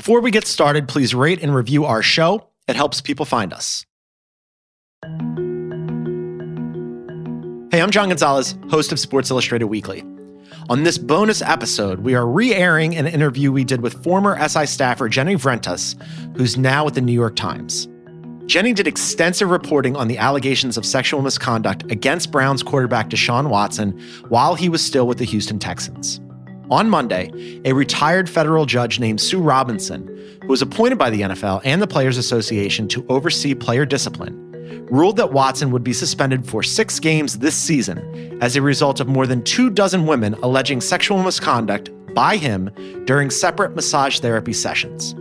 Before we get started, please rate and review our show. It helps people find us. Hey, I'm John Gonzalez, host of Sports Illustrated Weekly. On this bonus episode, we are re airing an interview we did with former SI staffer Jenny Vrentas, who's now at the New York Times. Jenny did extensive reporting on the allegations of sexual misconduct against Browns quarterback Deshaun Watson while he was still with the Houston Texans. On Monday, a retired federal judge named Sue Robinson, who was appointed by the NFL and the Players Association to oversee player discipline, ruled that Watson would be suspended for six games this season as a result of more than two dozen women alleging sexual misconduct by him during separate massage therapy sessions.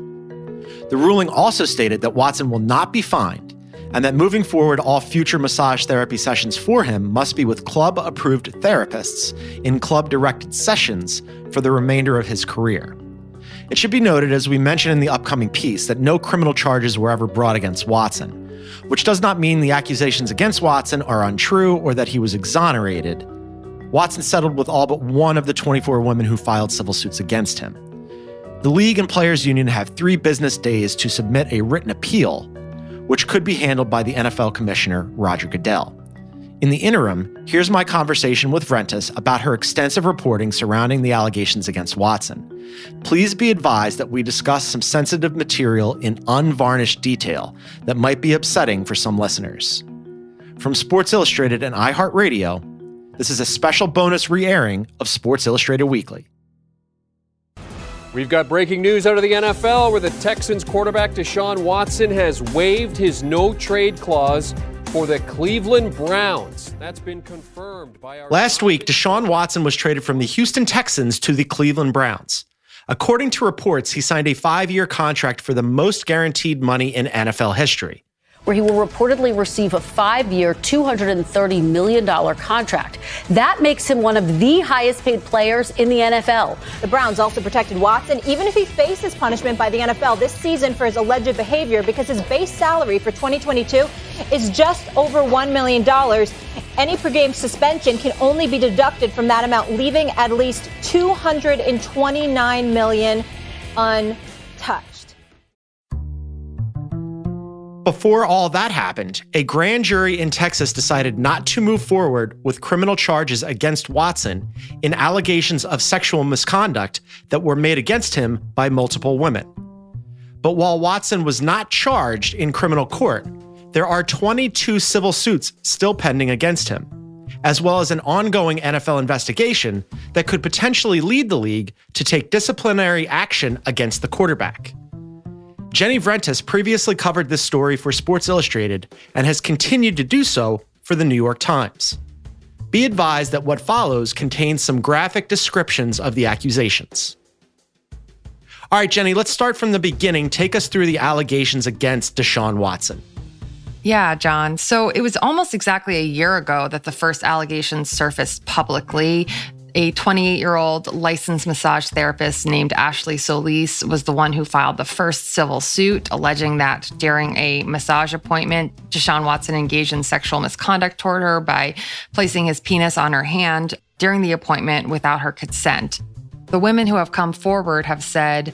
The ruling also stated that Watson will not be fined and that moving forward, all future massage therapy sessions for him must be with club approved therapists in club directed sessions for the remainder of his career. It should be noted, as we mentioned in the upcoming piece, that no criminal charges were ever brought against Watson, which does not mean the accusations against Watson are untrue or that he was exonerated. Watson settled with all but one of the 24 women who filed civil suits against him. The league and players union have three business days to submit a written appeal, which could be handled by the NFL commissioner, Roger Goodell. In the interim, here's my conversation with Vrentas about her extensive reporting surrounding the allegations against Watson. Please be advised that we discuss some sensitive material in unvarnished detail that might be upsetting for some listeners. From Sports Illustrated and iHeartRadio, this is a special bonus re airing of Sports Illustrated Weekly. We've got breaking news out of the NFL where the Texans quarterback Deshaun Watson has waived his no trade clause for the Cleveland Browns. That's been confirmed by our. Last week, Deshaun Watson was traded from the Houston Texans to the Cleveland Browns. According to reports, he signed a five year contract for the most guaranteed money in NFL history where he will reportedly receive a five year, $230 million contract. That makes him one of the highest paid players in the NFL. The Browns also protected Watson, even if he faces punishment by the NFL this season for his alleged behavior, because his base salary for 2022 is just over $1 million. Any per game suspension can only be deducted from that amount, leaving at least 229 million untouched. Before all that happened, a grand jury in Texas decided not to move forward with criminal charges against Watson in allegations of sexual misconduct that were made against him by multiple women. But while Watson was not charged in criminal court, there are 22 civil suits still pending against him, as well as an ongoing NFL investigation that could potentially lead the league to take disciplinary action against the quarterback. Jenny Vrentas previously covered this story for Sports Illustrated and has continued to do so for the New York Times. Be advised that what follows contains some graphic descriptions of the accusations. All right, Jenny, let's start from the beginning. Take us through the allegations against Deshaun Watson. Yeah, John. So it was almost exactly a year ago that the first allegations surfaced publicly. A 28 year old licensed massage therapist named Ashley Solis was the one who filed the first civil suit, alleging that during a massage appointment, Deshaun Watson engaged in sexual misconduct toward her by placing his penis on her hand during the appointment without her consent. The women who have come forward have said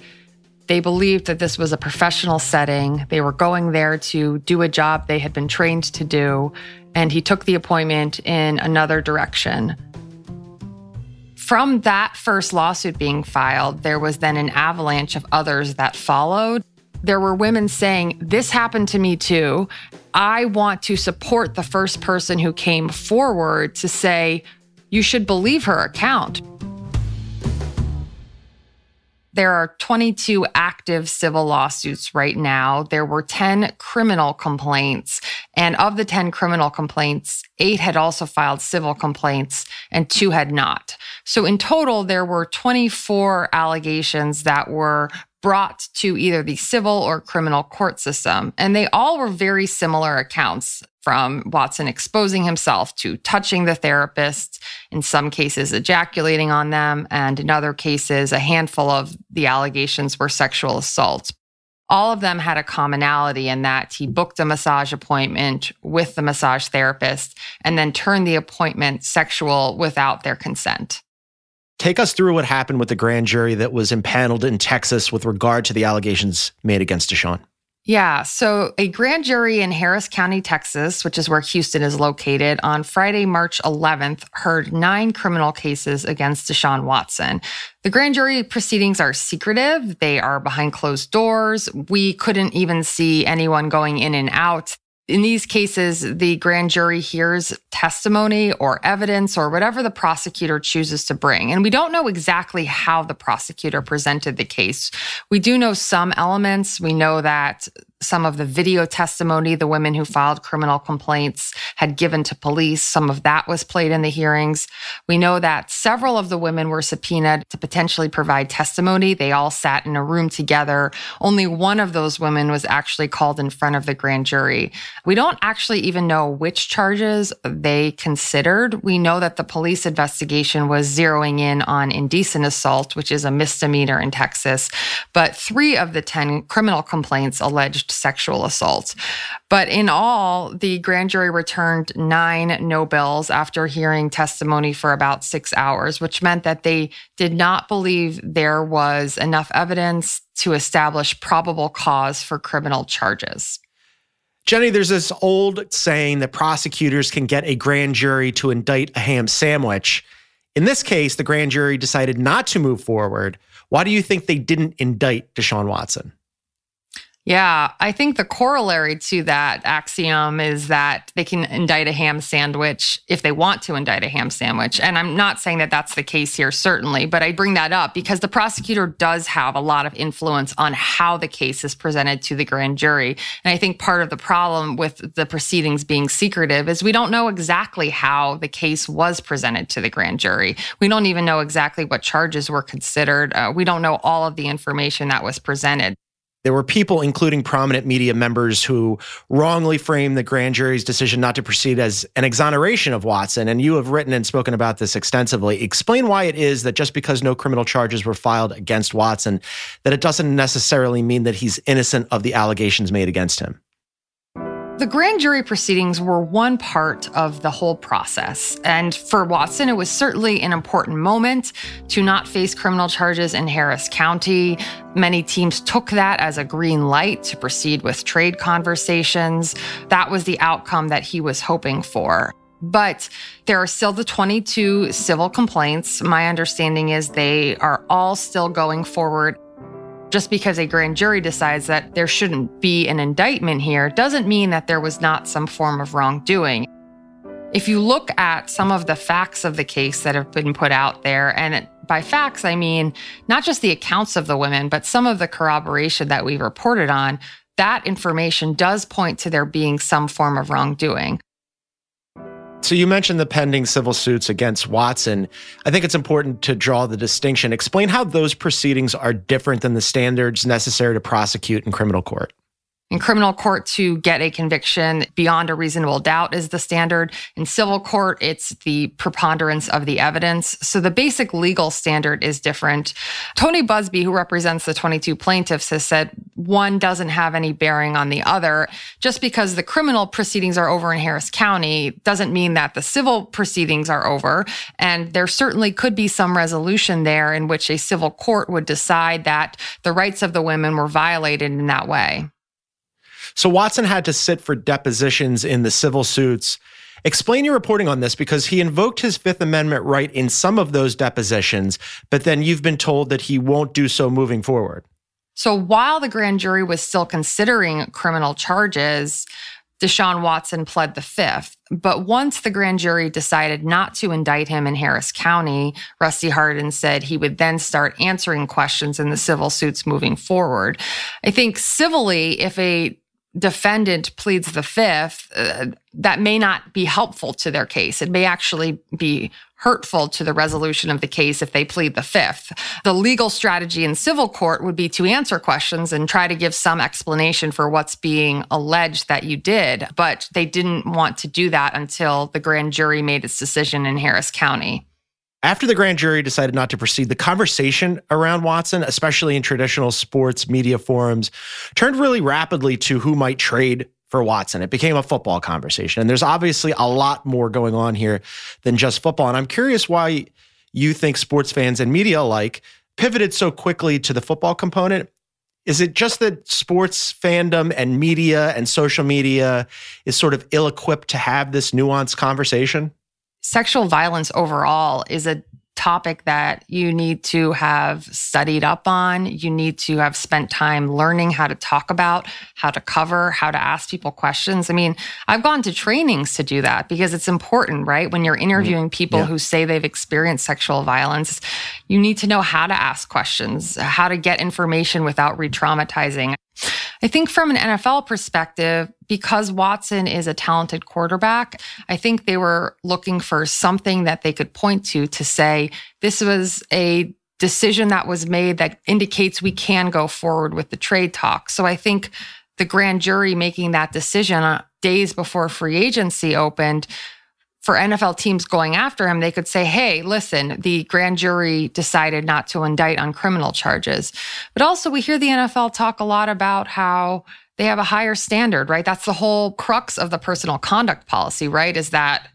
they believed that this was a professional setting. They were going there to do a job they had been trained to do, and he took the appointment in another direction. From that first lawsuit being filed, there was then an avalanche of others that followed. There were women saying, This happened to me too. I want to support the first person who came forward to say, You should believe her account. There are 22 active civil lawsuits right now. There were 10 criminal complaints. And of the 10 criminal complaints, eight had also filed civil complaints and two had not. So in total, there were 24 allegations that were brought to either the civil or criminal court system. And they all were very similar accounts from Watson exposing himself to touching the therapist, in some cases, ejaculating on them, and in other cases, a handful of the allegations were sexual assault. All of them had a commonality in that he booked a massage appointment with the massage therapist and then turned the appointment sexual without their consent. Take us through what happened with the grand jury that was impaneled in Texas with regard to the allegations made against Deshaun. Yeah. So, a grand jury in Harris County, Texas, which is where Houston is located, on Friday, March 11th, heard nine criminal cases against Deshaun Watson. The grand jury proceedings are secretive, they are behind closed doors. We couldn't even see anyone going in and out. In these cases, the grand jury hears testimony or evidence or whatever the prosecutor chooses to bring. And we don't know exactly how the prosecutor presented the case. We do know some elements. We know that some of the video testimony the women who filed criminal complaints had given to police. Some of that was played in the hearings. We know that several of the women were subpoenaed to potentially provide testimony. They all sat in a room together. Only one of those women was actually called in front of the grand jury. We don't actually even know which charges they considered. We know that the police investigation was zeroing in on indecent assault, which is a misdemeanor in Texas. But three of the 10 criminal complaints alleged sexual assault. But in all, the grand jury returned nine no bills after hearing testimony for about six hours, which meant that they did not believe there was enough evidence to establish probable cause for criminal charges. Jenny, there's this old saying that prosecutors can get a grand jury to indict a ham sandwich. In this case, the grand jury decided not to move forward. Why do you think they didn't indict Deshaun Watson? Yeah, I think the corollary to that axiom is that they can indict a ham sandwich if they want to indict a ham sandwich. And I'm not saying that that's the case here, certainly, but I bring that up because the prosecutor does have a lot of influence on how the case is presented to the grand jury. And I think part of the problem with the proceedings being secretive is we don't know exactly how the case was presented to the grand jury. We don't even know exactly what charges were considered. Uh, we don't know all of the information that was presented. There were people, including prominent media members, who wrongly framed the grand jury's decision not to proceed as an exoneration of Watson. And you have written and spoken about this extensively. Explain why it is that just because no criminal charges were filed against Watson, that it doesn't necessarily mean that he's innocent of the allegations made against him. The grand jury proceedings were one part of the whole process. And for Watson, it was certainly an important moment to not face criminal charges in Harris County. Many teams took that as a green light to proceed with trade conversations. That was the outcome that he was hoping for. But there are still the 22 civil complaints. My understanding is they are all still going forward just because a grand jury decides that there shouldn't be an indictment here doesn't mean that there was not some form of wrongdoing. If you look at some of the facts of the case that have been put out there, and by facts, I mean not just the accounts of the women, but some of the corroboration that we've reported on, that information does point to there being some form of wrongdoing. So you mentioned the pending civil suits against Watson. I think it's important to draw the distinction. Explain how those proceedings are different than the standards necessary to prosecute in criminal court. In criminal court, to get a conviction beyond a reasonable doubt is the standard. In civil court, it's the preponderance of the evidence. So the basic legal standard is different. Tony Buzbee, who represents the 22 plaintiffs, has said one doesn't have any bearing on the other. Just because the criminal proceedings are over in Harris County doesn't mean that the civil proceedings are over. And there certainly could be some resolution there in which a civil court would decide that the rights of the women were violated in that way. So Watson had to sit for depositions in the civil suits. Explain your reporting on this because he invoked his Fifth Amendment right in some of those depositions, but then you've been told that he won't do so moving forward. So while the grand jury was still considering criminal charges, Deshaun Watson pled the fifth. But once the grand jury decided not to indict him in Harris County, Rusty Hardin said he would then start answering questions in the civil suits moving forward. I think civilly, if a defendant pleads the fifth, uh, that may not be helpful to their case. It may actually be hurtful to the resolution of the case if they plead the fifth. The legal strategy in civil court would be to answer questions and try to give some explanation for what's being alleged that you did. But they didn't want to do that until the grand jury made its decision in Harris County. After the grand jury decided not to proceed, the conversation around Watson, especially in traditional sports media forums, turned really rapidly to who might trade for Watson. It became a football conversation. And there's obviously a lot more going on here than just football. And I'm curious why you think sports fans and media alike pivoted so quickly to the football component. Is it just that sports fandom and media and social media is sort of ill equipped to have this nuanced conversation? Sexual violence overall is a topic that you need to have studied up on. You need to have spent time learning how to talk about, how to cover, how to ask people questions. I mean, I've gone to trainings to do that because it's important, right? When you're mm-hmm. interviewing people yeah. who say they've experienced sexual violence, you need to know how to ask questions, how to get information without re traumatizing. I think from an NFL perspective, because Watson is a talented quarterback, I think they were looking for something that they could point to to say this was a decision that was made that indicates we can go forward with the trade talk. So I think the grand jury making that decision uh, days before free agency opened for NFL teams going after him, they could say, hey, listen, the grand jury decided not to indict on criminal charges. But also, we hear the NFL talk a lot about how they have a higher standard, right? That's the whole crux of the personal conduct policy, right? Is that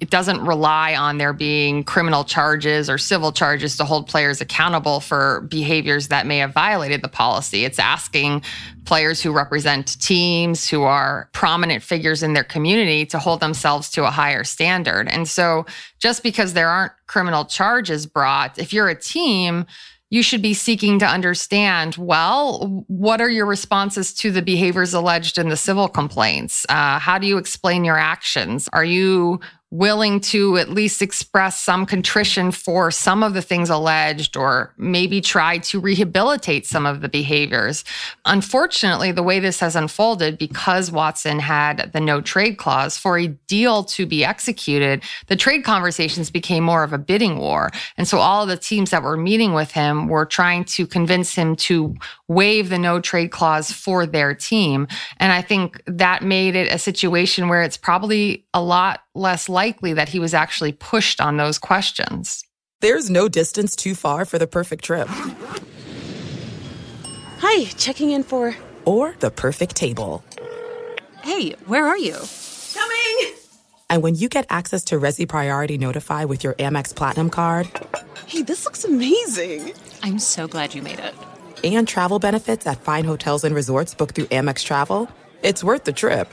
it doesn't rely on there being criminal charges or civil charges to hold players accountable for behaviors that may have violated the policy. It's asking players who represent teams, who are prominent figures in their community, to hold themselves to a higher standard. And so, just because there aren't criminal charges brought, if you're a team, you should be seeking to understand well, what are your responses to the behaviors alleged in the civil complaints? Uh, how do you explain your actions? Are you willing to at least express some contrition for some of the things alleged or maybe try to rehabilitate some of the behaviors. Unfortunately, the way this has unfolded, because Watson had the no trade clause for a deal to be executed, the trade conversations became more of a bidding war. And so all of the teams that were meeting with him were trying to convince him to waive the no trade clause for their team. And I think that made it a situation where it's probably a lot less likely that he was actually pushed on those questions. There's no distance too far for the perfect trip. Hi, checking in for. Or the perfect table. Hey, where are you? Coming! And when you get access to Resi Priority Notify with your Amex Platinum card. Hey, this looks amazing! I'm so glad you made it. And travel benefits at fine hotels and resorts booked through Amex Travel. It's worth the trip.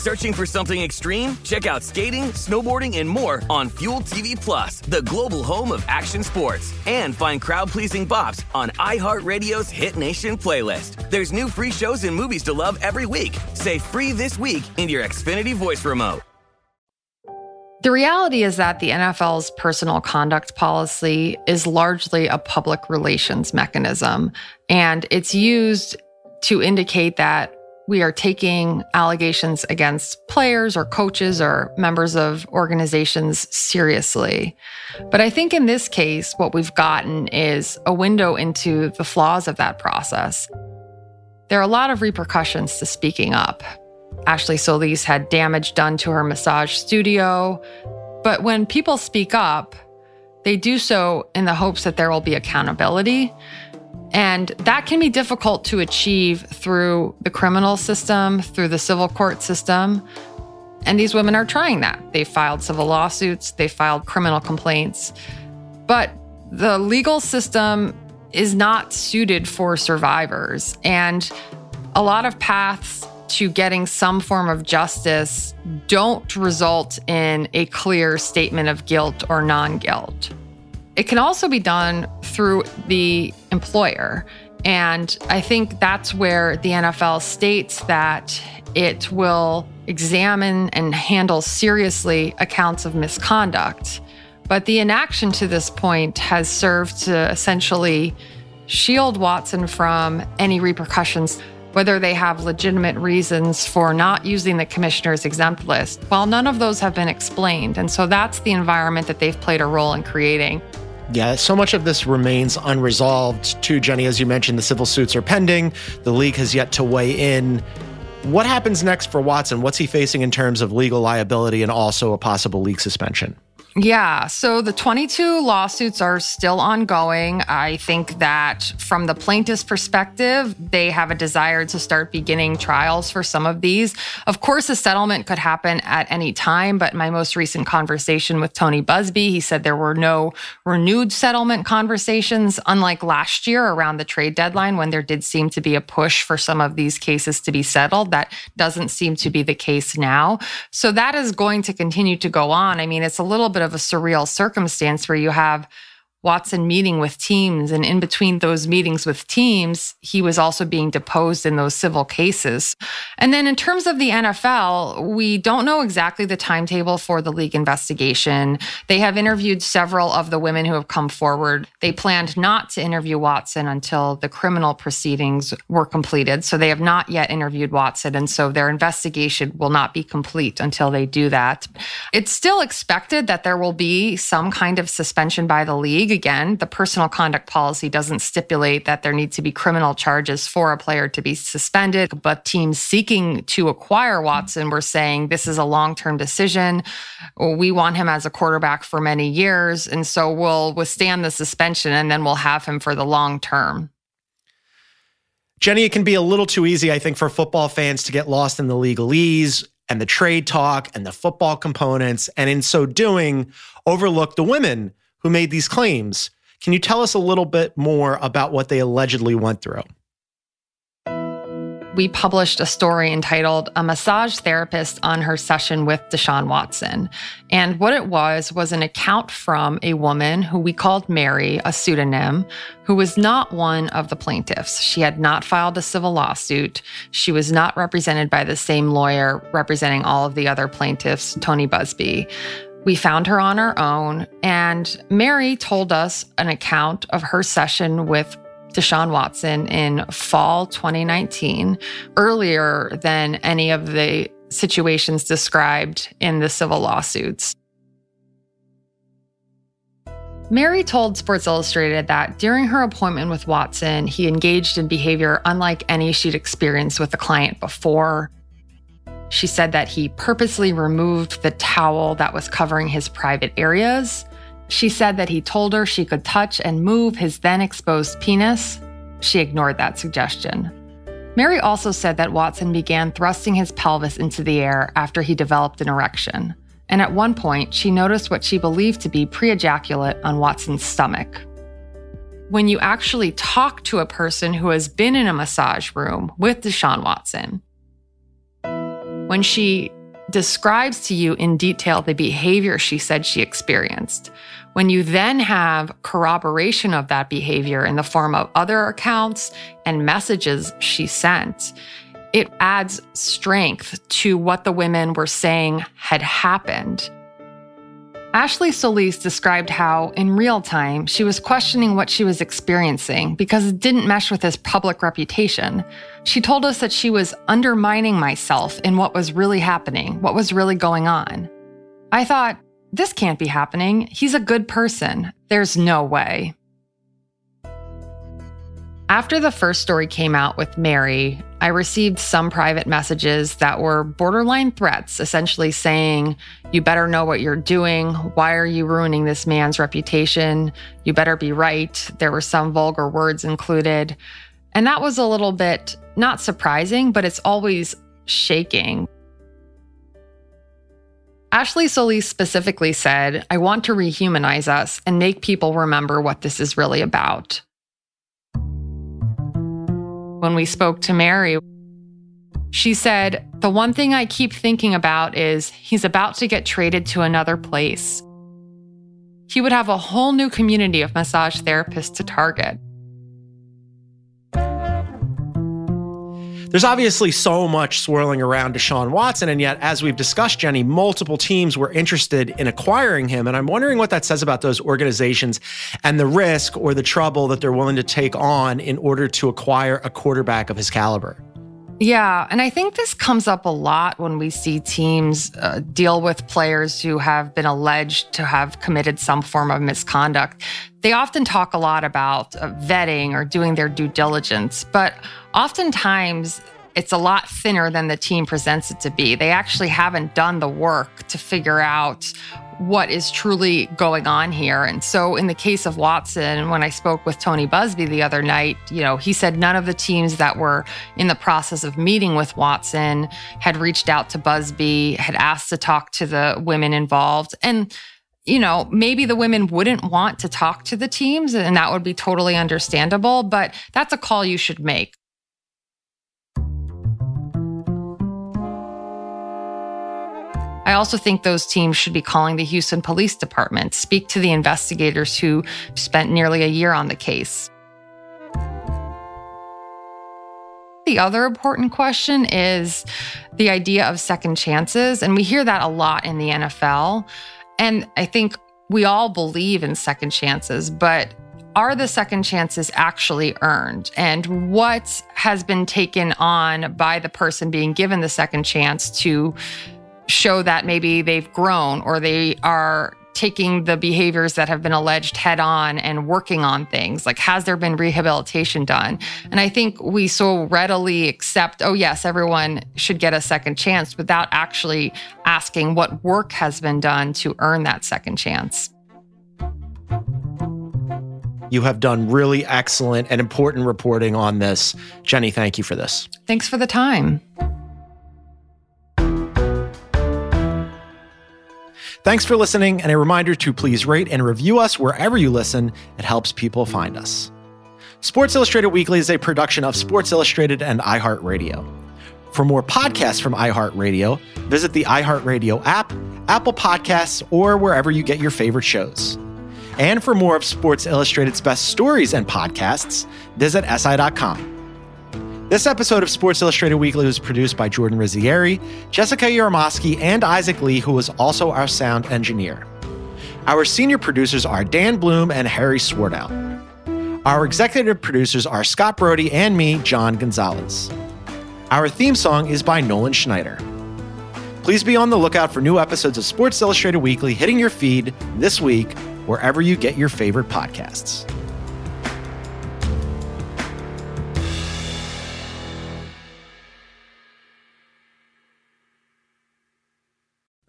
Searching for something extreme? Check out skating, snowboarding, and more on Fuel TV Plus, the global home of action sports. And find crowd-pleasing bops on iHeartRadio's Hit Nation playlist. There's new free shows and movies to love every week. Say free this week in your Xfinity voice remote. The reality is that the NFL's personal conduct policy is largely a public relations mechanism, and it's used to indicate that we are taking allegations against players or coaches or members of organizations seriously. But I think in this case, what we've gotten is a window into the flaws of that process. There are a lot of repercussions to speaking up. Ashley Solis had damage done to her massage studio. But when people speak up, they do so in the hopes that there will be accountability. And that can be difficult to achieve through the criminal system, through the civil court system. And these women are trying that. They filed civil lawsuits, they filed criminal complaints. But the legal system is not suited for survivors. And a lot of paths to getting some form of justice don't result in a clear statement of guilt or non guilt. It can also be done through the employer. And I think that's where the NFL states that it will examine and handle seriously accounts of misconduct. But the inaction to this point has served to essentially shield Watson from any repercussions whether they have legitimate reasons for not using the commissioner's exempt list. Well, none of those have been explained. And so that's the environment that they've played a role in creating. Yeah, so much of this remains unresolved. Too, Jenny, as you mentioned, the civil suits are pending. The league has yet to weigh in. What happens next for Watson? What's he facing in terms of legal liability and also a possible league suspension? Yeah. So the 22 lawsuits are still ongoing. I think that from the plaintiff's perspective, they have a desire to start beginning trials for some of these. Of course, a settlement could happen at any time, but my most recent conversation with Tony Buzbee, he said there were no renewed settlement conversations, unlike last year around the trade deadline when there did seem to be a push for some of these cases to be settled. That doesn't seem to be the case now. So that is going to continue to go on. I mean, it's a little bit bit of a surreal circumstance where you have Watson meeting with teams. And in between those meetings with teams, he was also being deposed in those civil cases. And then in terms of the NFL, we don't know exactly the timetable for the league investigation. They have interviewed several of the women who have come forward. They planned not to interview Watson until the criminal proceedings were completed. So they have not yet interviewed Watson. And so their investigation will not be complete until they do that. It's still expected that there will be some kind of suspension by the league league again, the personal conduct policy doesn't stipulate that there need to be criminal charges for a player to be suspended. But teams seeking to acquire Watson were saying this is a long term decision. We want him as a quarterback for many years. And so we'll withstand the suspension and then we'll have him for the long term. Jenny, it can be a little too easy, I think, for football fans to get lost in the legalese and the trade talk and the football components, and in so doing, overlook the women who made these claims. Can you tell us a little bit more about what they allegedly went through? we published a story entitled A Massage Therapist on Her Session with Deshaun Watson. And what it was was an account from a woman who we called Mary, a pseudonym, who was not one of the plaintiffs. She had not filed a civil lawsuit. She was not represented by the same lawyer representing all of the other plaintiffs, Tony Buzbee. We found her on our own, and Mary told us an account of her session with Deshaun Watson in fall 2019, earlier than any of the situations described in the civil lawsuits. Mary told Sports Illustrated that during her appointment with Watson, he engaged in behavior unlike any she'd experienced with the client before. She said that he purposely removed the towel that was covering his private areas. She said that he told her she could touch and move his then exposed penis. She ignored that suggestion. Mary also said that Watson began thrusting his pelvis into the air after he developed an erection. And at one point, she noticed what she believed to be pre ejaculate on Watson's stomach. When you actually talk to a person who has been in a massage room with Deshaun Watson, when she describes to you in detail the behavior she said she experienced, when you then have corroboration of that behavior in the form of other accounts and messages she sent, it adds strength to what the women were saying had happened. Ashley Solis described how, in real time, she was questioning what she was experiencing because it didn't mesh with his public reputation. She told us that she was undermining myself in what was really happening, what was really going on. I thought, this can't be happening. He's a good person. There's no way. After the first story came out with Mary, I received some private messages that were borderline threats, essentially saying, You better know what you're doing. Why are you ruining this man's reputation? You better be right. There were some vulgar words included. And that was a little bit not surprising, but it's always shaking. Ashley Solis specifically said, I want to rehumanize us and make people remember what this is really about. When we spoke to Mary, she said, The one thing I keep thinking about is he's about to get traded to another place. He would have a whole new community of massage therapists to target. There's obviously so much swirling around Deshaun Watson, and yet, as we've discussed, Jenny, multiple teams were interested in acquiring him. And I'm wondering what that says about those organizations and the risk or the trouble that they're willing to take on in order to acquire a quarterback of his caliber. Yeah, and I think this comes up a lot when we see teams uh, deal with players who have been alleged to have committed some form of misconduct. They often talk a lot about uh, vetting or doing their due diligence, but oftentimes it's a lot thinner than the team presents it to be. They actually haven't done the work to figure out what is truly going on here. And so, in the case of Watson, when I spoke with Tony Buzbee the other night, you know, he said none of the teams that were in the process of meeting with Watson had reached out to Buzbee, had asked to talk to the women involved. And you know, maybe the women wouldn't want to talk to the teams, and that would be totally understandable, but that's a call you should make. I also think those teams should be calling the Houston Police Department, speak to the investigators who spent nearly a year on the case. The other important question is the idea of second chances. And we hear that a lot in the NFL. And I think we all believe in second chances, but are the second chances actually earned? And what has been taken on by the person being given the second chance to show that maybe they've grown or they are taking the behaviors that have been alleged head on and working on things. Like has there been rehabilitation done? And i think we so readily accept oh yes everyone should get a second chance without actually asking what work has been done to earn that second chance. You have done really excellent and important reporting on this. Jenny thank you for this. Thanks for the time Thanks for listening, and a reminder to please rate and review us wherever you listen. It helps people find us. Sports Illustrated Weekly is a production of Sports Illustrated and iHeartRadio. For more podcasts from iHeartRadio, visit the iHeartRadio app, Apple Podcasts, or wherever you get your favorite shows. And for more of Sports Illustrated's best stories and podcasts, visit SI.com. This episode of Sports Illustrated Weekly was produced by Jordan Rizzieri, Jessica Yaromoski, and Isaac Lee, who was also our sound engineer. Our senior producers are Dan Bloom and Harry Swartout. Our executive producers are Scott Brody and me, John Gonzalez. Our theme song is by Nolan Schneider. Please be on the lookout for new episodes of Sports Illustrated Weekly hitting your feed this week, wherever you get your favorite podcasts.